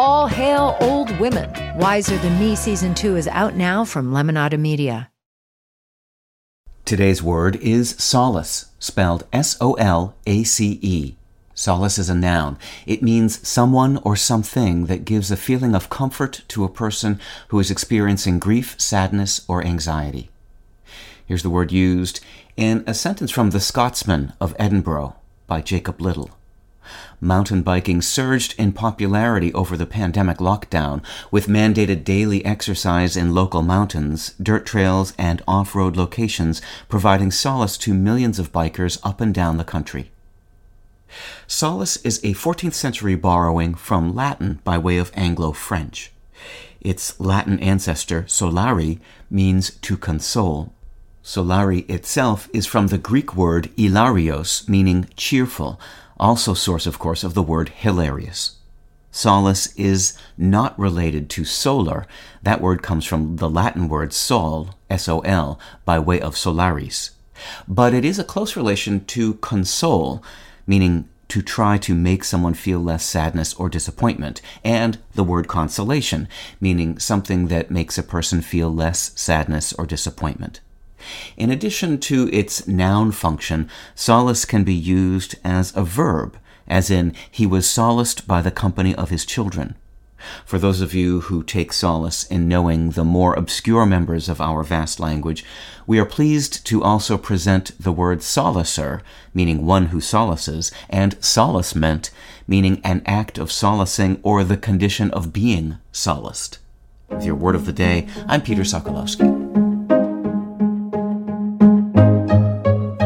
All hail old women. Wiser Than Me season two is out now from Lemonada Media. Today's word is solace, spelled S O L A C E. Solace is a noun. It means someone or something that gives a feeling of comfort to a person who is experiencing grief, sadness, or anxiety. Here's the word used in a sentence from The Scotsman of Edinburgh by Jacob Liddell. Mountain biking surged in popularity over the pandemic lockdown, with mandated daily exercise in local mountains, dirt trails, and off road locations providing solace to millions of bikers up and down the country. Solace is a 14th century borrowing from Latin by way of Anglo French. Its Latin ancestor, solari, means to console. Solari itself is from the Greek word hilarios, meaning cheerful, also source, of course, of the word hilarious. Solace is not related to solar. That word comes from the Latin word sol, S-O-L, by way of solaris. But it is a close relation to console, meaning to try to make someone feel less sadness or disappointment, and the word consolation, meaning something that makes a person feel less sadness or disappointment. In addition to its noun function, solace can be used as a verb, as in, he was solaced by the company of his children. For those of you who take solace in knowing the more obscure members of our vast language, we are pleased to also present the word solacer, meaning one who solaces, and solacement, meaning an act of solacing or the condition of being solaced. With your word of the day, I'm Peter Sokolowski.